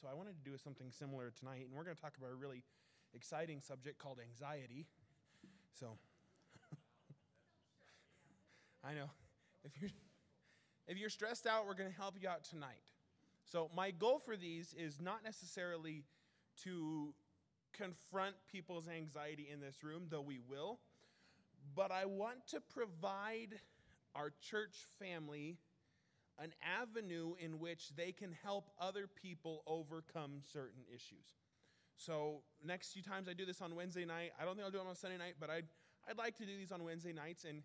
So I wanted to do something similar tonight, and we're going to talk about a really exciting subject called anxiety. So I know if you're if you're stressed out, we're going to help you out tonight. So my goal for these is not necessarily to confront people's anxiety in this room, though we will, but I want to provide our church family an avenue in which they can help other people overcome certain issues. So, next few times I do this on Wednesday night, I don't think I'll do it on Sunday night, but I'd, I'd like to do these on Wednesday nights and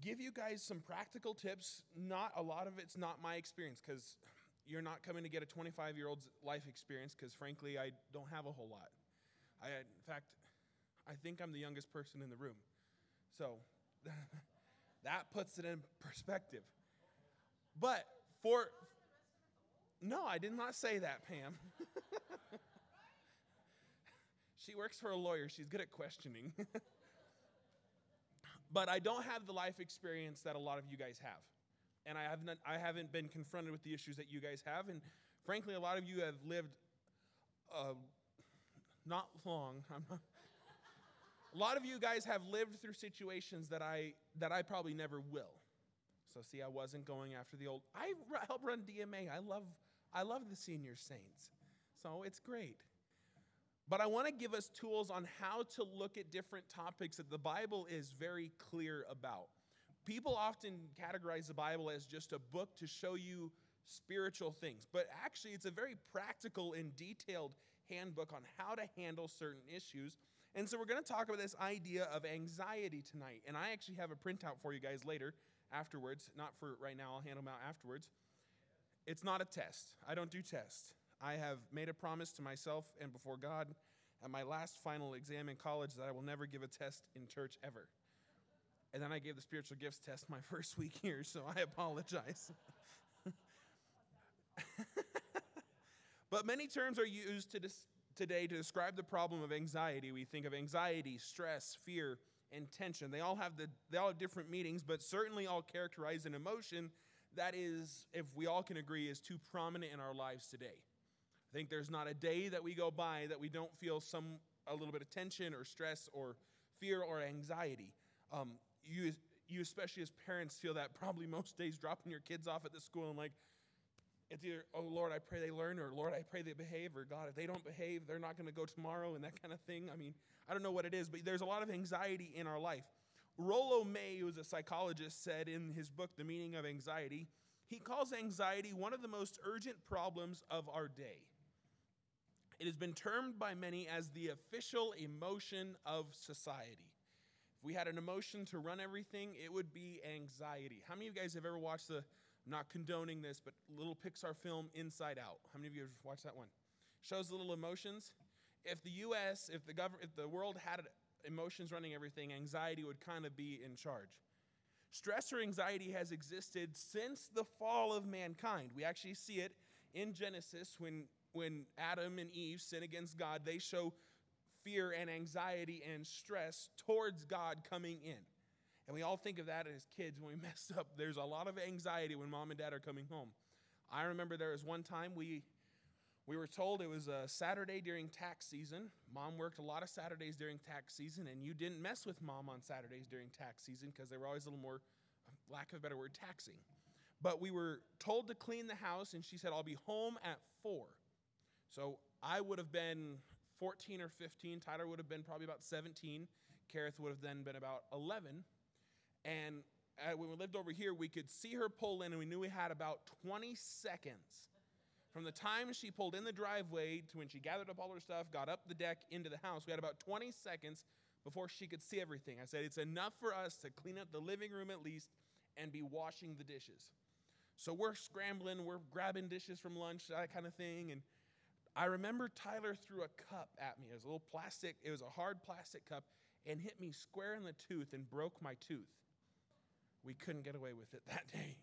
give you guys some practical tips. Not a lot of it's not my experience because you're not coming to get a 25 year old's life experience because, frankly, I don't have a whole lot. I, in fact, I think I'm the youngest person in the room. So, that puts it in perspective. But for. No, I did not say that, Pam. she works for a lawyer, she's good at questioning. but I don't have the life experience that a lot of you guys have. And I haven't, I haven't been confronted with the issues that you guys have. And frankly, a lot of you have lived uh, not long. a lot of you guys have lived through situations that I, that I probably never will. So see, I wasn't going after the old. I help run DMA. I love I love the senior saints. So it's great. But I want to give us tools on how to look at different topics that the Bible is very clear about. People often categorize the Bible as just a book to show you spiritual things, but actually, it's a very practical and detailed handbook on how to handle certain issues. And so, we're going to talk about this idea of anxiety tonight. And I actually have a printout for you guys later afterwards. Not for right now, I'll hand them out afterwards. It's not a test. I don't do tests. I have made a promise to myself and before God at my last final exam in college that I will never give a test in church ever. And then I gave the spiritual gifts test my first week here, so I apologize. but many terms are used to dis- today to describe the problem of anxiety. We think of anxiety, stress, fear, and tension. They all have the they all have different meanings, but certainly all characterize an emotion that is, if we all can agree, is too prominent in our lives today. I think there's not a day that we go by that we don't feel some a little bit of tension or stress or fear or anxiety. Um, you, you especially as parents feel that probably most days dropping your kids off at the school and like it's either oh lord i pray they learn or lord i pray they behave or god if they don't behave they're not going to go tomorrow and that kind of thing i mean I don't know what it is, but there's a lot of anxiety in our life. Rollo May, who's a psychologist, said in his book, The Meaning of Anxiety, he calls anxiety one of the most urgent problems of our day. It has been termed by many as the official emotion of society. If we had an emotion to run everything, it would be anxiety. How many of you guys have ever watched the, I'm not condoning this, but little Pixar film Inside Out? How many of you have watched that one? Shows little emotions if the U.S., if the government, if the world had emotions running everything, anxiety would kind of be in charge. Stress or anxiety has existed since the fall of mankind. We actually see it in Genesis when, when Adam and Eve sin against God. They show fear and anxiety and stress towards God coming in. And we all think of that as kids when we mess up. There's a lot of anxiety when mom and dad are coming home. I remember there was one time we we were told it was a Saturday during tax season. Mom worked a lot of Saturdays during tax season, and you didn't mess with mom on Saturdays during tax season because they were always a little more, lack of a better word, taxing. But we were told to clean the house, and she said, I'll be home at 4. So I would have been 14 or 15. Tyler would have been probably about 17. Kareth would have then been about 11. And uh, when we lived over here, we could see her pull in, and we knew we had about 20 seconds from the time she pulled in the driveway to when she gathered up all her stuff, got up the deck into the house, we had about 20 seconds before she could see everything. I said, It's enough for us to clean up the living room at least and be washing the dishes. So we're scrambling, we're grabbing dishes from lunch, that kind of thing. And I remember Tyler threw a cup at me. It was a little plastic, it was a hard plastic cup, and hit me square in the tooth and broke my tooth. We couldn't get away with it that day.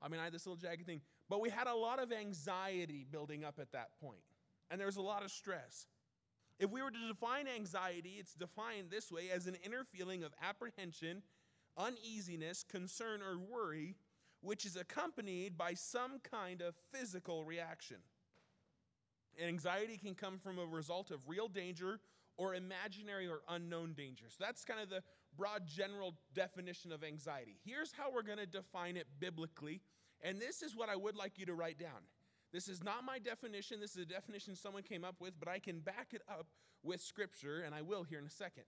I mean, I had this little jagged thing. But we had a lot of anxiety building up at that point, and there was a lot of stress. If we were to define anxiety, it's defined this way as an inner feeling of apprehension, uneasiness, concern, or worry, which is accompanied by some kind of physical reaction. anxiety can come from a result of real danger or imaginary or unknown danger. So that's kind of the broad general definition of anxiety. Here's how we're going to define it biblically, and this is what I would like you to write down. This is not my definition, this is a definition someone came up with, but I can back it up with scripture, and I will here in a second.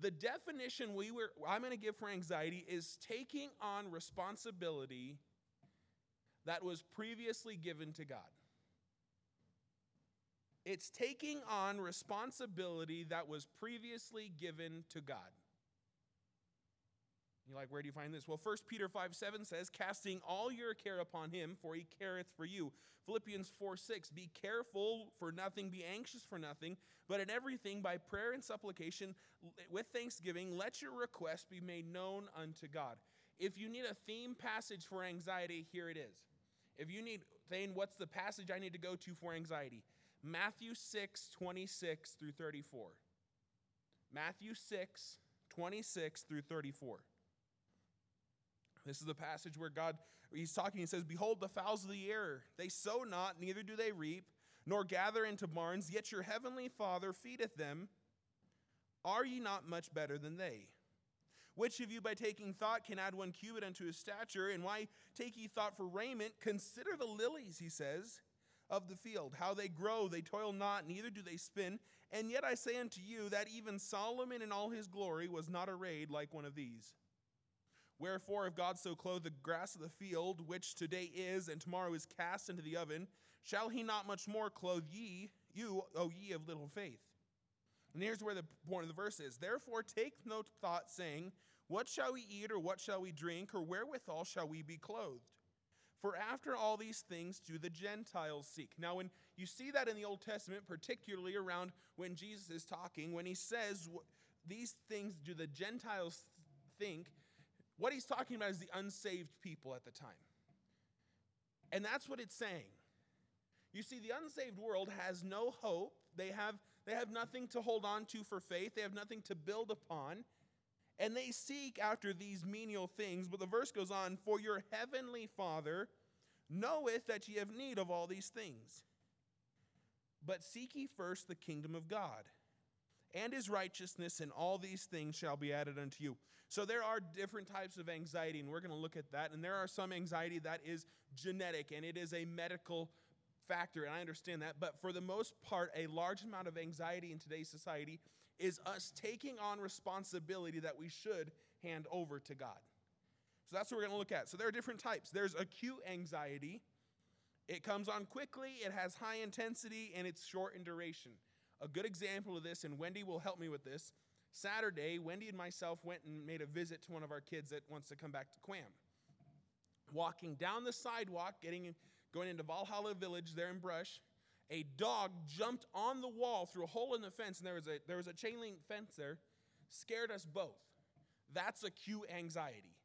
The definition we were, I'm going to give for anxiety is taking on responsibility that was previously given to God. It's taking on responsibility that was previously given to God. You're like, where do you find this? Well, 1 Peter 5 7 says, casting all your care upon him, for he careth for you. Philippians 4 6, be careful for nothing, be anxious for nothing, but in everything by prayer and supplication with thanksgiving, let your request be made known unto God. If you need a theme passage for anxiety, here it is. If you need, Thane, what's the passage I need to go to for anxiety? Matthew 6, 26 through 34. Matthew 6, 26 through 34. This is the passage where God, he's talking, he says, Behold, the fowls of the air, they sow not, neither do they reap, nor gather into barns, yet your heavenly Father feedeth them. Are ye not much better than they? Which of you, by taking thought, can add one cubit unto his stature? And why take ye thought for raiment? Consider the lilies, he says, of the field, how they grow, they toil not, neither do they spin. And yet I say unto you that even Solomon in all his glory was not arrayed like one of these. Wherefore, if God so clothe the grass of the field, which today is and tomorrow is cast into the oven, shall he not much more clothe ye, you, O ye of little faith? And here's where the point of the verse is. Therefore, take no thought, saying, What shall we eat, or what shall we drink, or wherewithal shall we be clothed? For after all these things do the Gentiles seek. Now, when you see that in the Old Testament, particularly around when Jesus is talking, when he says, These things do the Gentiles think, what he's talking about is the unsaved people at the time. And that's what it's saying. You see, the unsaved world has no hope. They have, they have nothing to hold on to for faith, they have nothing to build upon. And they seek after these menial things. But the verse goes on For your heavenly Father knoweth that ye have need of all these things. But seek ye first the kingdom of God and his righteousness, and all these things shall be added unto you. So there are different types of anxiety, and we're going to look at that. And there are some anxiety that is genetic, and it is a medical factor, and I understand that. But for the most part, a large amount of anxiety in today's society is us taking on responsibility that we should hand over to God. So that's what we're going to look at. So there are different types. There's acute anxiety. It comes on quickly, it has high intensity, and it's short in duration. A good example of this, and Wendy will help me with this. Saturday, Wendy and myself went and made a visit to one of our kids that wants to come back to Quam. Walking down the sidewalk, getting going into Valhalla Village there in Brush, a dog jumped on the wall through a hole in the fence, and there was a there was a chain link fence there, scared us both. That's acute anxiety.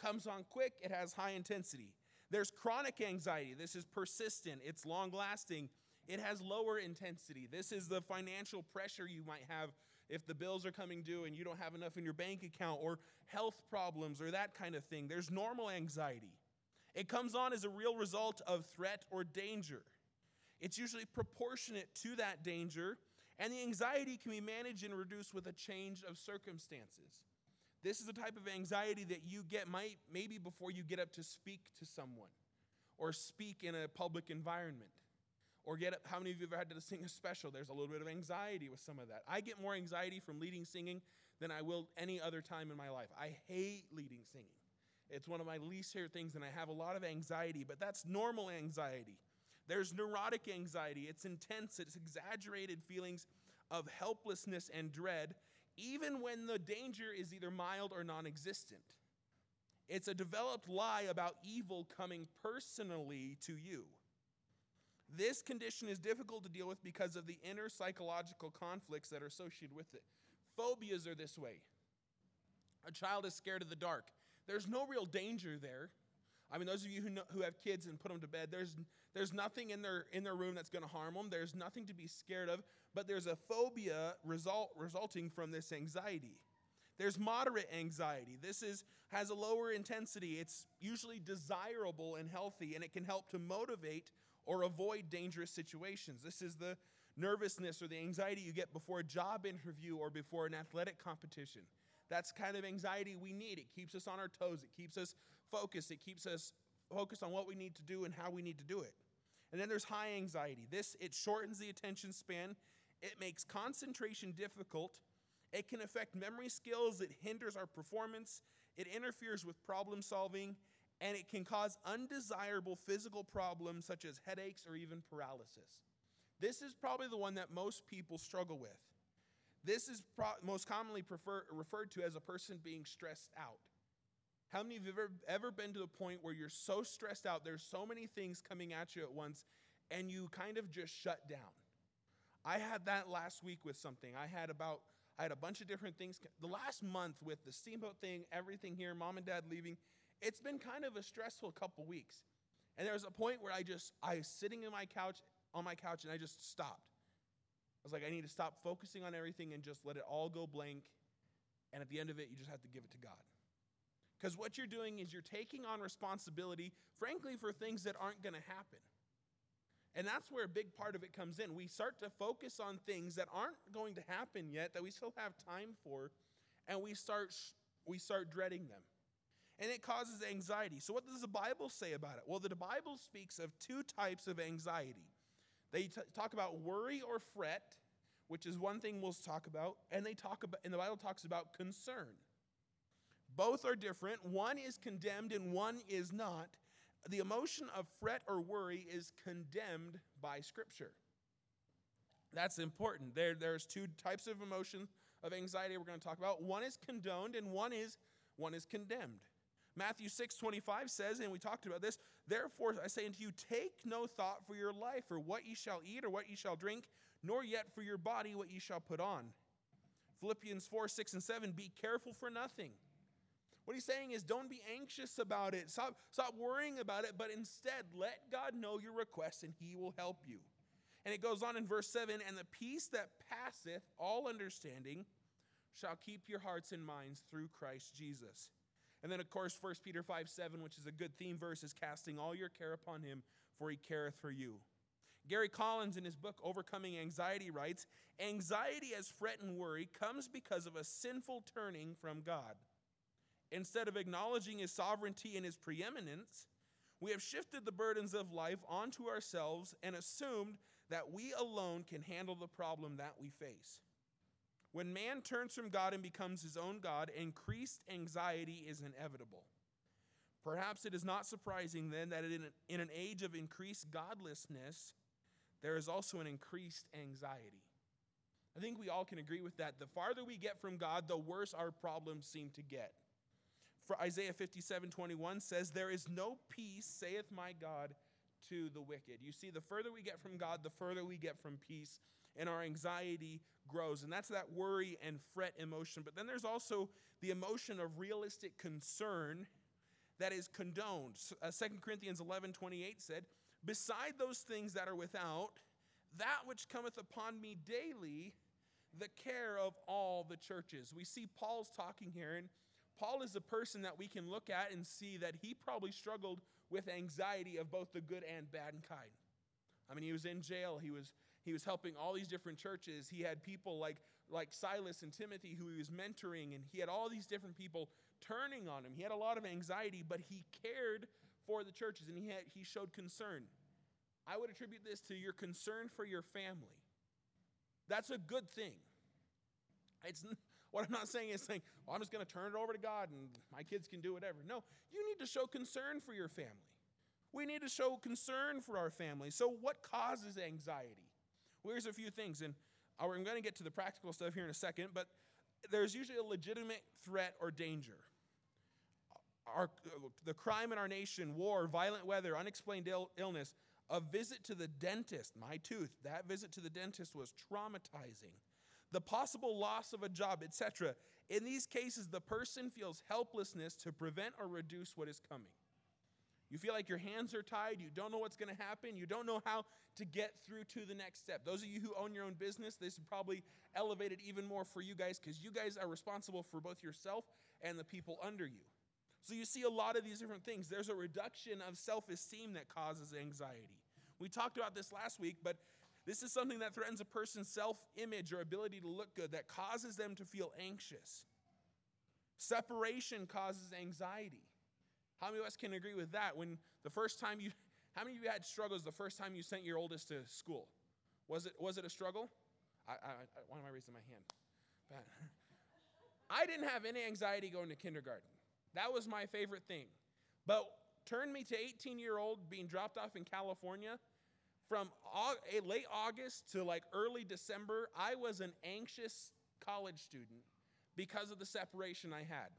Comes on quick, it has high intensity. There's chronic anxiety. This is persistent, it's long lasting, it has lower intensity. This is the financial pressure you might have if the bills are coming due and you don't have enough in your bank account, or health problems, or that kind of thing. There's normal anxiety. It comes on as a real result of threat or danger. It's usually proportionate to that danger, and the anxiety can be managed and reduced with a change of circumstances. This is the type of anxiety that you get might, maybe before you get up to speak to someone or speak in a public environment. Or get up, how many of you have ever had to sing a special? There's a little bit of anxiety with some of that. I get more anxiety from leading singing than I will any other time in my life. I hate leading singing. It's one of my least favorite things, and I have a lot of anxiety, but that's normal anxiety. There's neurotic anxiety. It's intense, it's exaggerated feelings of helplessness and dread, even when the danger is either mild or non existent. It's a developed lie about evil coming personally to you. This condition is difficult to deal with because of the inner psychological conflicts that are associated with it. Phobias are this way. A child is scared of the dark. There's no real danger there. I mean, those of you who, know, who have kids and put them to bed, there's, there's nothing in their, in their room that's going to harm them. There's nothing to be scared of, but there's a phobia result, resulting from this anxiety. There's moderate anxiety. This is, has a lower intensity. It's usually desirable and healthy, and it can help to motivate or avoid dangerous situations. This is the nervousness or the anxiety you get before a job interview or before an athletic competition. That's kind of anxiety we need. It keeps us on our toes, it keeps us focused, it keeps us focused on what we need to do and how we need to do it. And then there's high anxiety. This it shortens the attention span. It makes concentration difficult. It can affect memory skills, it hinders our performance, it interferes with problem solving, and it can cause undesirable physical problems such as headaches or even paralysis. This is probably the one that most people struggle with. This is pro- most commonly prefer- referred to as a person being stressed out. How many of you have ever, ever been to the point where you're so stressed out, there's so many things coming at you at once, and you kind of just shut down? I had that last week with something. I had about, I had a bunch of different things. The last month with the steamboat thing, everything here, mom and dad leaving, it's been kind of a stressful couple weeks. And there was a point where I just, I was sitting in my couch, on my couch, and I just stopped. I was like, I need to stop focusing on everything and just let it all go blank. And at the end of it, you just have to give it to God. Because what you're doing is you're taking on responsibility, frankly, for things that aren't going to happen. And that's where a big part of it comes in. We start to focus on things that aren't going to happen yet, that we still have time for, and we start, we start dreading them. And it causes anxiety. So, what does the Bible say about it? Well, the Bible speaks of two types of anxiety. They t- talk about worry or fret, which is one thing we'll talk about, and they talk about, and the Bible talks about concern. Both are different. One is condemned and one is not. The emotion of fret or worry is condemned by Scripture. That's important. There, there's two types of emotion of anxiety we're going to talk about. One is condoned and one is one is condemned. Matthew 6 25 says, and we talked about this, therefore I say unto you, take no thought for your life, or what ye shall eat, or what ye shall drink, nor yet for your body what ye shall put on. Philippians 4 6 and 7, be careful for nothing what he's saying is don't be anxious about it. Stop, stop worrying about it, but instead let God know your request and he will help you. And it goes on in verse 7 and the peace that passeth all understanding shall keep your hearts and minds through Christ Jesus. And then, of course, 1 Peter 5 7, which is a good theme verse, is casting all your care upon him, for he careth for you. Gary Collins, in his book Overcoming Anxiety, writes Anxiety as fret and worry comes because of a sinful turning from God. Instead of acknowledging his sovereignty and his preeminence, we have shifted the burdens of life onto ourselves and assumed that we alone can handle the problem that we face. When man turns from God and becomes his own God, increased anxiety is inevitable. Perhaps it is not surprising then that in an age of increased godlessness, there is also an increased anxiety. I think we all can agree with that. The farther we get from God, the worse our problems seem to get. For Isaiah 57 21 says, There is no peace, saith my God, to the wicked. You see, the further we get from God, the further we get from peace, and our anxiety grows. And that's that worry and fret emotion. But then there's also the emotion of realistic concern that is condoned. Uh, 2 Corinthians 11 28 said, Beside those things that are without, that which cometh upon me daily, the care of all the churches. We see Paul's talking here, and Paul is a person that we can look at and see that he probably struggled with anxiety of both the good and bad kind. I mean, he was in jail. He was he was helping all these different churches. He had people like like Silas and Timothy who he was mentoring, and he had all these different people turning on him. He had a lot of anxiety, but he cared for the churches and he had he showed concern. I would attribute this to your concern for your family. That's a good thing. It's what I'm not saying is saying, well, I'm just going to turn it over to God and my kids can do whatever. No, you need to show concern for your family. We need to show concern for our family. So, what causes anxiety? Well, here's a few things, and I'm going to get to the practical stuff here in a second, but there's usually a legitimate threat or danger. Uh, our, uh, the crime in our nation, war, violent weather, unexplained Ill, illness, a visit to the dentist, my tooth, that visit to the dentist was traumatizing the possible loss of a job, etc. In these cases, the person feels helplessness to prevent or reduce what is coming. You feel like your hands are tied, you don't know what's going to happen, you don't know how to get through to the next step. Those of you who own your own business, this is probably elevated even more for you guys because you guys are responsible for both yourself and the people under you. So you see a lot of these different things. There's a reduction of self esteem that causes anxiety. We talked about this last week, but this is something that threatens a person's self image or ability to look good, that causes them to feel anxious. Separation causes anxiety. How many of us can agree with that? When the first time you, how many of you had struggles the first time you sent your oldest to school? Was it, was it a struggle? I, I, I, why am I raising my hand? Bad. I didn't have any anxiety going to kindergarten. That was my favorite thing. But turn me to 18 year old being dropped off in California. From eh, late August to like early December, I was an anxious college student because of the separation I had.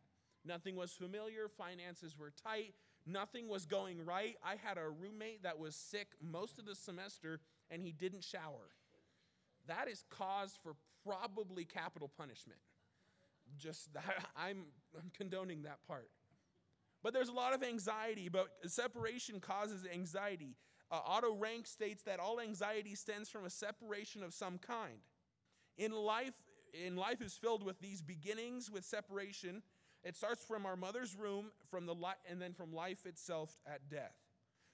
Nothing was familiar, finances were tight, nothing was going right. I had a roommate that was sick most of the semester and he didn't shower. That is cause for probably capital punishment. Just I'm, I'm condoning that part. But there's a lot of anxiety, but separation causes anxiety. Uh, Otto Rank states that all anxiety stems from a separation of some kind. In life, in life is filled with these beginnings with separation. It starts from our mother's room, from the li- and then from life itself at death.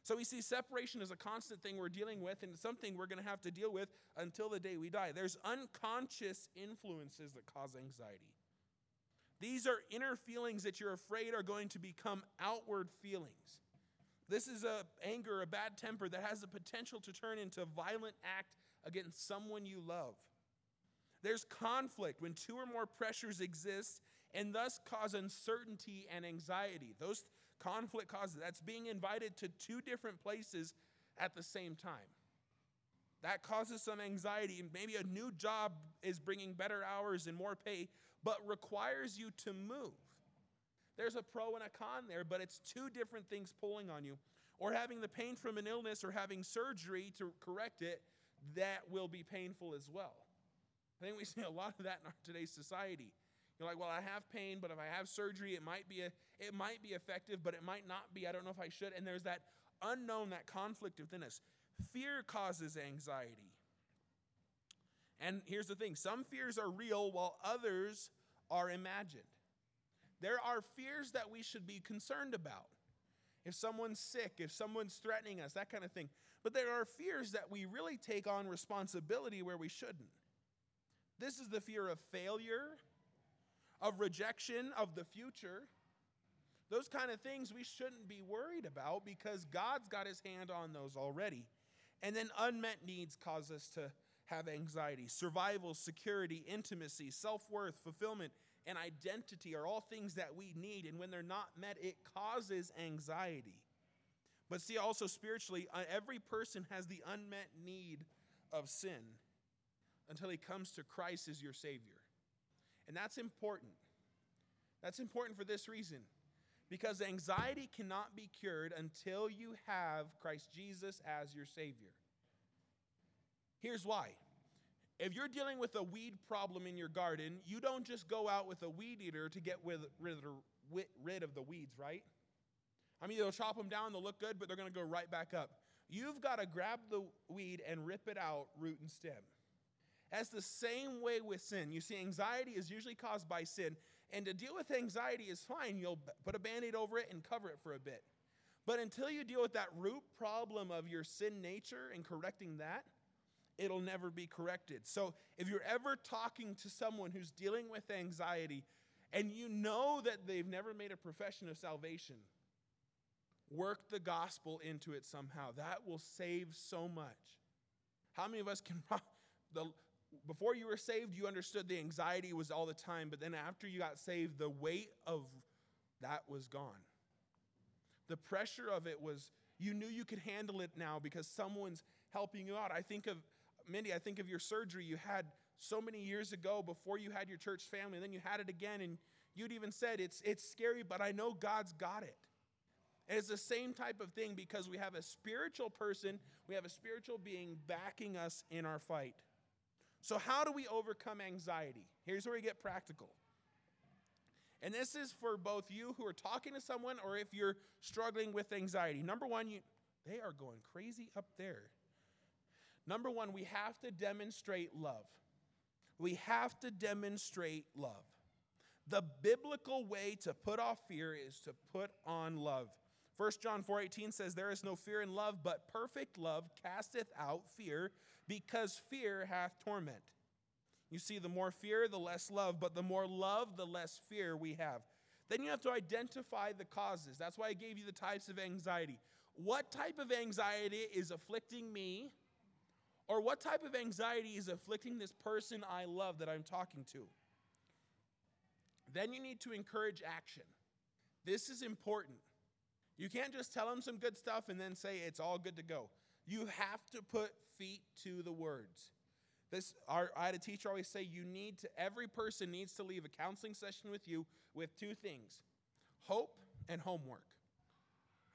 So we see separation is a constant thing we're dealing with, and something we're going to have to deal with until the day we die. There's unconscious influences that cause anxiety. These are inner feelings that you're afraid are going to become outward feelings. This is a anger, a bad temper that has the potential to turn into a violent act against someone you love. There's conflict when two or more pressures exist and thus cause uncertainty and anxiety. Those conflict causes that's being invited to two different places at the same time. That causes some anxiety. Maybe a new job is bringing better hours and more pay, but requires you to move. There's a pro and a con there, but it's two different things pulling on you. Or having the pain from an illness or having surgery to correct it, that will be painful as well. I think we see a lot of that in our today's society. You're like, well, I have pain, but if I have surgery, it might be a, it might be effective, but it might not be. I don't know if I should. And there's that unknown, that conflict within us. Fear causes anxiety. And here's the thing some fears are real while others are imagined. There are fears that we should be concerned about. If someone's sick, if someone's threatening us, that kind of thing. But there are fears that we really take on responsibility where we shouldn't. This is the fear of failure, of rejection, of the future. Those kind of things we shouldn't be worried about because God's got his hand on those already. And then unmet needs cause us to have anxiety. Survival, security, intimacy, self worth, fulfillment, and identity are all things that we need. And when they're not met, it causes anxiety. But see, also spiritually, uh, every person has the unmet need of sin until he comes to Christ as your Savior. And that's important. That's important for this reason because anxiety cannot be cured until you have Christ Jesus as your Savior. Here's why. If you're dealing with a weed problem in your garden, you don't just go out with a weed eater to get rid of the weeds, right? I mean, they'll chop them down, they'll look good, but they're going to go right back up. You've got to grab the weed and rip it out, root and stem. That's the same way with sin. You see, anxiety is usually caused by sin, and to deal with anxiety is fine. You'll put a band aid over it and cover it for a bit. But until you deal with that root problem of your sin nature and correcting that, it'll never be corrected. So if you're ever talking to someone who's dealing with anxiety and you know that they've never made a profession of salvation, work the gospel into it somehow. That will save so much. How many of us can the before you were saved, you understood the anxiety was all the time, but then after you got saved, the weight of that was gone. The pressure of it was, you knew you could handle it now because someone's helping you out. I think of, Mindy, I think of your surgery you had so many years ago before you had your church family, and then you had it again, and you'd even said, it's, it's scary, but I know God's got it. And it's the same type of thing because we have a spiritual person, we have a spiritual being backing us in our fight. So, how do we overcome anxiety? Here's where we get practical. And this is for both you who are talking to someone or if you're struggling with anxiety. Number one, you, they are going crazy up there. Number one, we have to demonstrate love. We have to demonstrate love. The biblical way to put off fear is to put on love. 1 John 4:18 says there is no fear in love, but perfect love casteth out fear, because fear hath torment. You see, the more fear, the less love, but the more love, the less fear we have. Then you have to identify the causes. That's why I gave you the types of anxiety. What type of anxiety is afflicting me? Or what type of anxiety is afflicting this person I love that I'm talking to? Then you need to encourage action. This is important. You can't just tell them some good stuff and then say it's all good to go. You have to put feet to the words. This, our, I had a teacher always say, you need to, every person needs to leave a counseling session with you with two things hope and homework.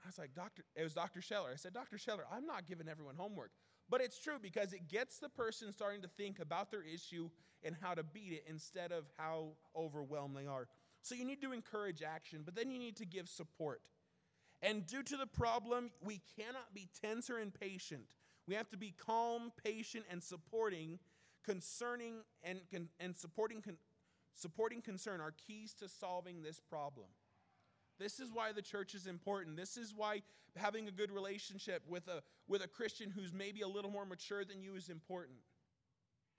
I was like, Doctor, it was Dr. Scheller. I said, Dr. Scheller, I'm not giving everyone homework. But it's true because it gets the person starting to think about their issue and how to beat it instead of how overwhelmed they are. So you need to encourage action, but then you need to give support. And due to the problem, we cannot be tense or impatient. We have to be calm, patient, and supporting, concerning and, and supporting, supporting concern are keys to solving this problem. This is why the church is important. This is why having a good relationship with a, with a Christian who's maybe a little more mature than you is important.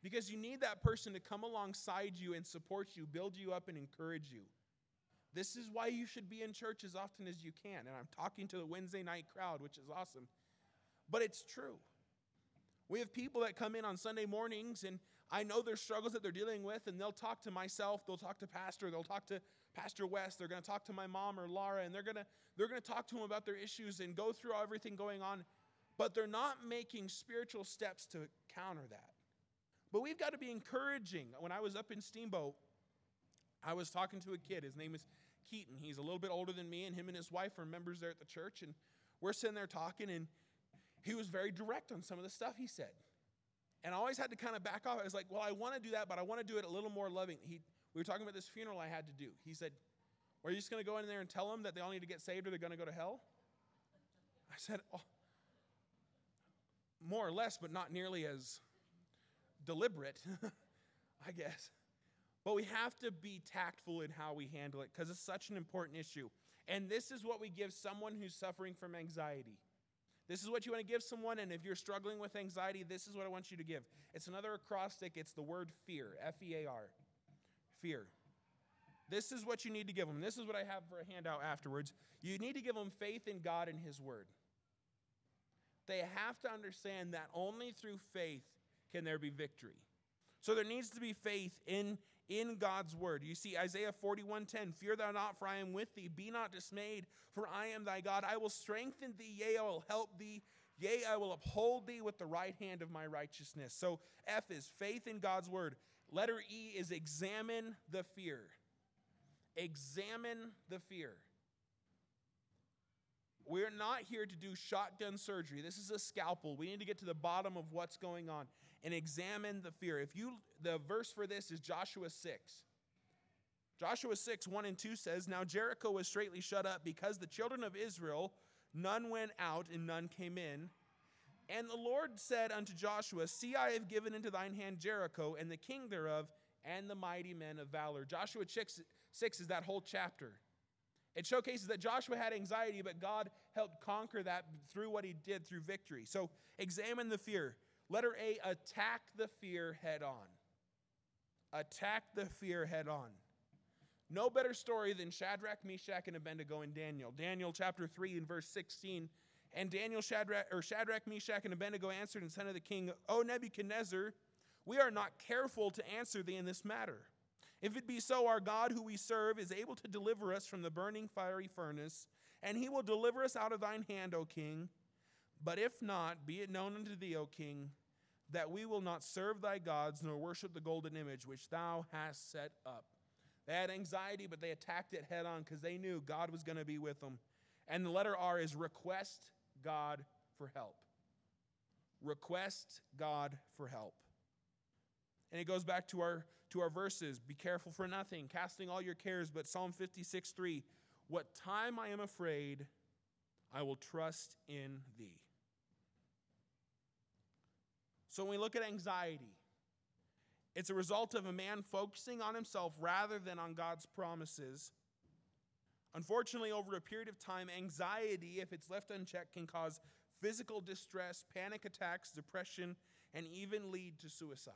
Because you need that person to come alongside you and support you, build you up, and encourage you. This is why you should be in church as often as you can. And I'm talking to the Wednesday night crowd, which is awesome. But it's true. We have people that come in on Sunday mornings, and I know their struggles that they're dealing with, and they'll talk to myself, they'll talk to Pastor, they'll talk to Pastor West, they're going to talk to my mom or Laura, and they're going to they're going to talk to them about their issues and go through everything going on, but they're not making spiritual steps to counter that. But we've got to be encouraging. When I was up in Steamboat, I was talking to a kid. His name is Keaton. He's a little bit older than me, and him and his wife are members there at the church. And we're sitting there talking, and he was very direct on some of the stuff he said. And I always had to kind of back off. I was like, well, I want to do that, but I want to do it a little more loving. He, we were talking about this funeral I had to do. He said, Are you just going to go in there and tell them that they all need to get saved or they're going to go to hell? I said, oh, More or less, but not nearly as deliberate, I guess. But we have to be tactful in how we handle it because it's such an important issue. And this is what we give someone who's suffering from anxiety. This is what you want to give someone, and if you're struggling with anxiety, this is what I want you to give. It's another acrostic, it's the word fear, F E A R. Fear. This is what you need to give them. This is what I have for a handout afterwards. You need to give them faith in God and His Word. They have to understand that only through faith can there be victory. So there needs to be faith in in God's word. You see Isaiah 41:10, "Fear thou not, for I am with thee; be not dismayed, for I am thy God. I will strengthen thee, yea, I will help thee, yea, I will uphold thee with the right hand of my righteousness." So F is faith in God's word. Letter E is examine the fear. Examine the fear. We're not here to do shotgun surgery. This is a scalpel. We need to get to the bottom of what's going on and examine the fear. If you the verse for this is Joshua 6. Joshua 6, 1 and 2 says, Now Jericho was straightly shut up because the children of Israel, none went out and none came in. And the Lord said unto Joshua, See, I have given into thine hand Jericho and the king thereof and the mighty men of valor. Joshua 6, 6 is that whole chapter. It showcases that Joshua had anxiety, but God helped conquer that through what he did through victory. So examine the fear. Letter A, attack the fear head on. Attack the fear head on. No better story than Shadrach, Meshach, and Abednego in Daniel. Daniel chapter 3 and verse 16. And Daniel, Shadrach, or Shadrach, Meshach, and Abednego answered and said to the king, O Nebuchadnezzar, we are not careful to answer thee in this matter. If it be so, our God who we serve is able to deliver us from the burning fiery furnace, and he will deliver us out of thine hand, O king. But if not, be it known unto thee, O king, that we will not serve thy gods nor worship the golden image which thou hast set up. They had anxiety, but they attacked it head on because they knew God was going to be with them. And the letter R is request God for help. Request God for help. And it goes back to our to our verses. Be careful for nothing, casting all your cares, but Psalm 56, 3. What time I am afraid, I will trust in thee. So when we look at anxiety, it's a result of a man focusing on himself rather than on God's promises. Unfortunately, over a period of time, anxiety, if it's left unchecked, can cause physical distress, panic attacks, depression, and even lead to suicide.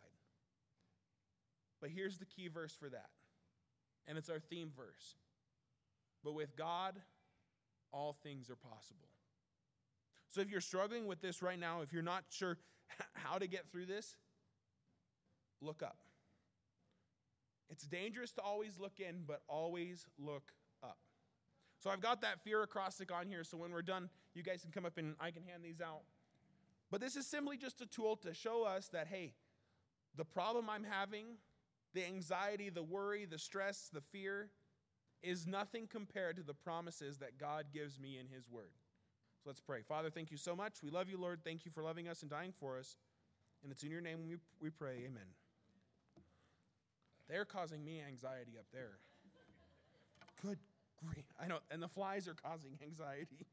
But here's the key verse for that, and it's our theme verse. But with God, all things are possible. So if you're struggling with this right now, if you're not sure how to get through this, look up. It's dangerous to always look in, but always look up. So I've got that fear acrostic on here, so when we're done, you guys can come up and I can hand these out. But this is simply just a tool to show us that, hey, the problem I'm having, the anxiety, the worry, the stress, the fear, is nothing compared to the promises that God gives me in His Word. Let's pray. Father, thank you so much. We love you, Lord. Thank you for loving us and dying for us. And it's in your name we pray. Amen. They're causing me anxiety up there. Good grief. I know, and the flies are causing anxiety.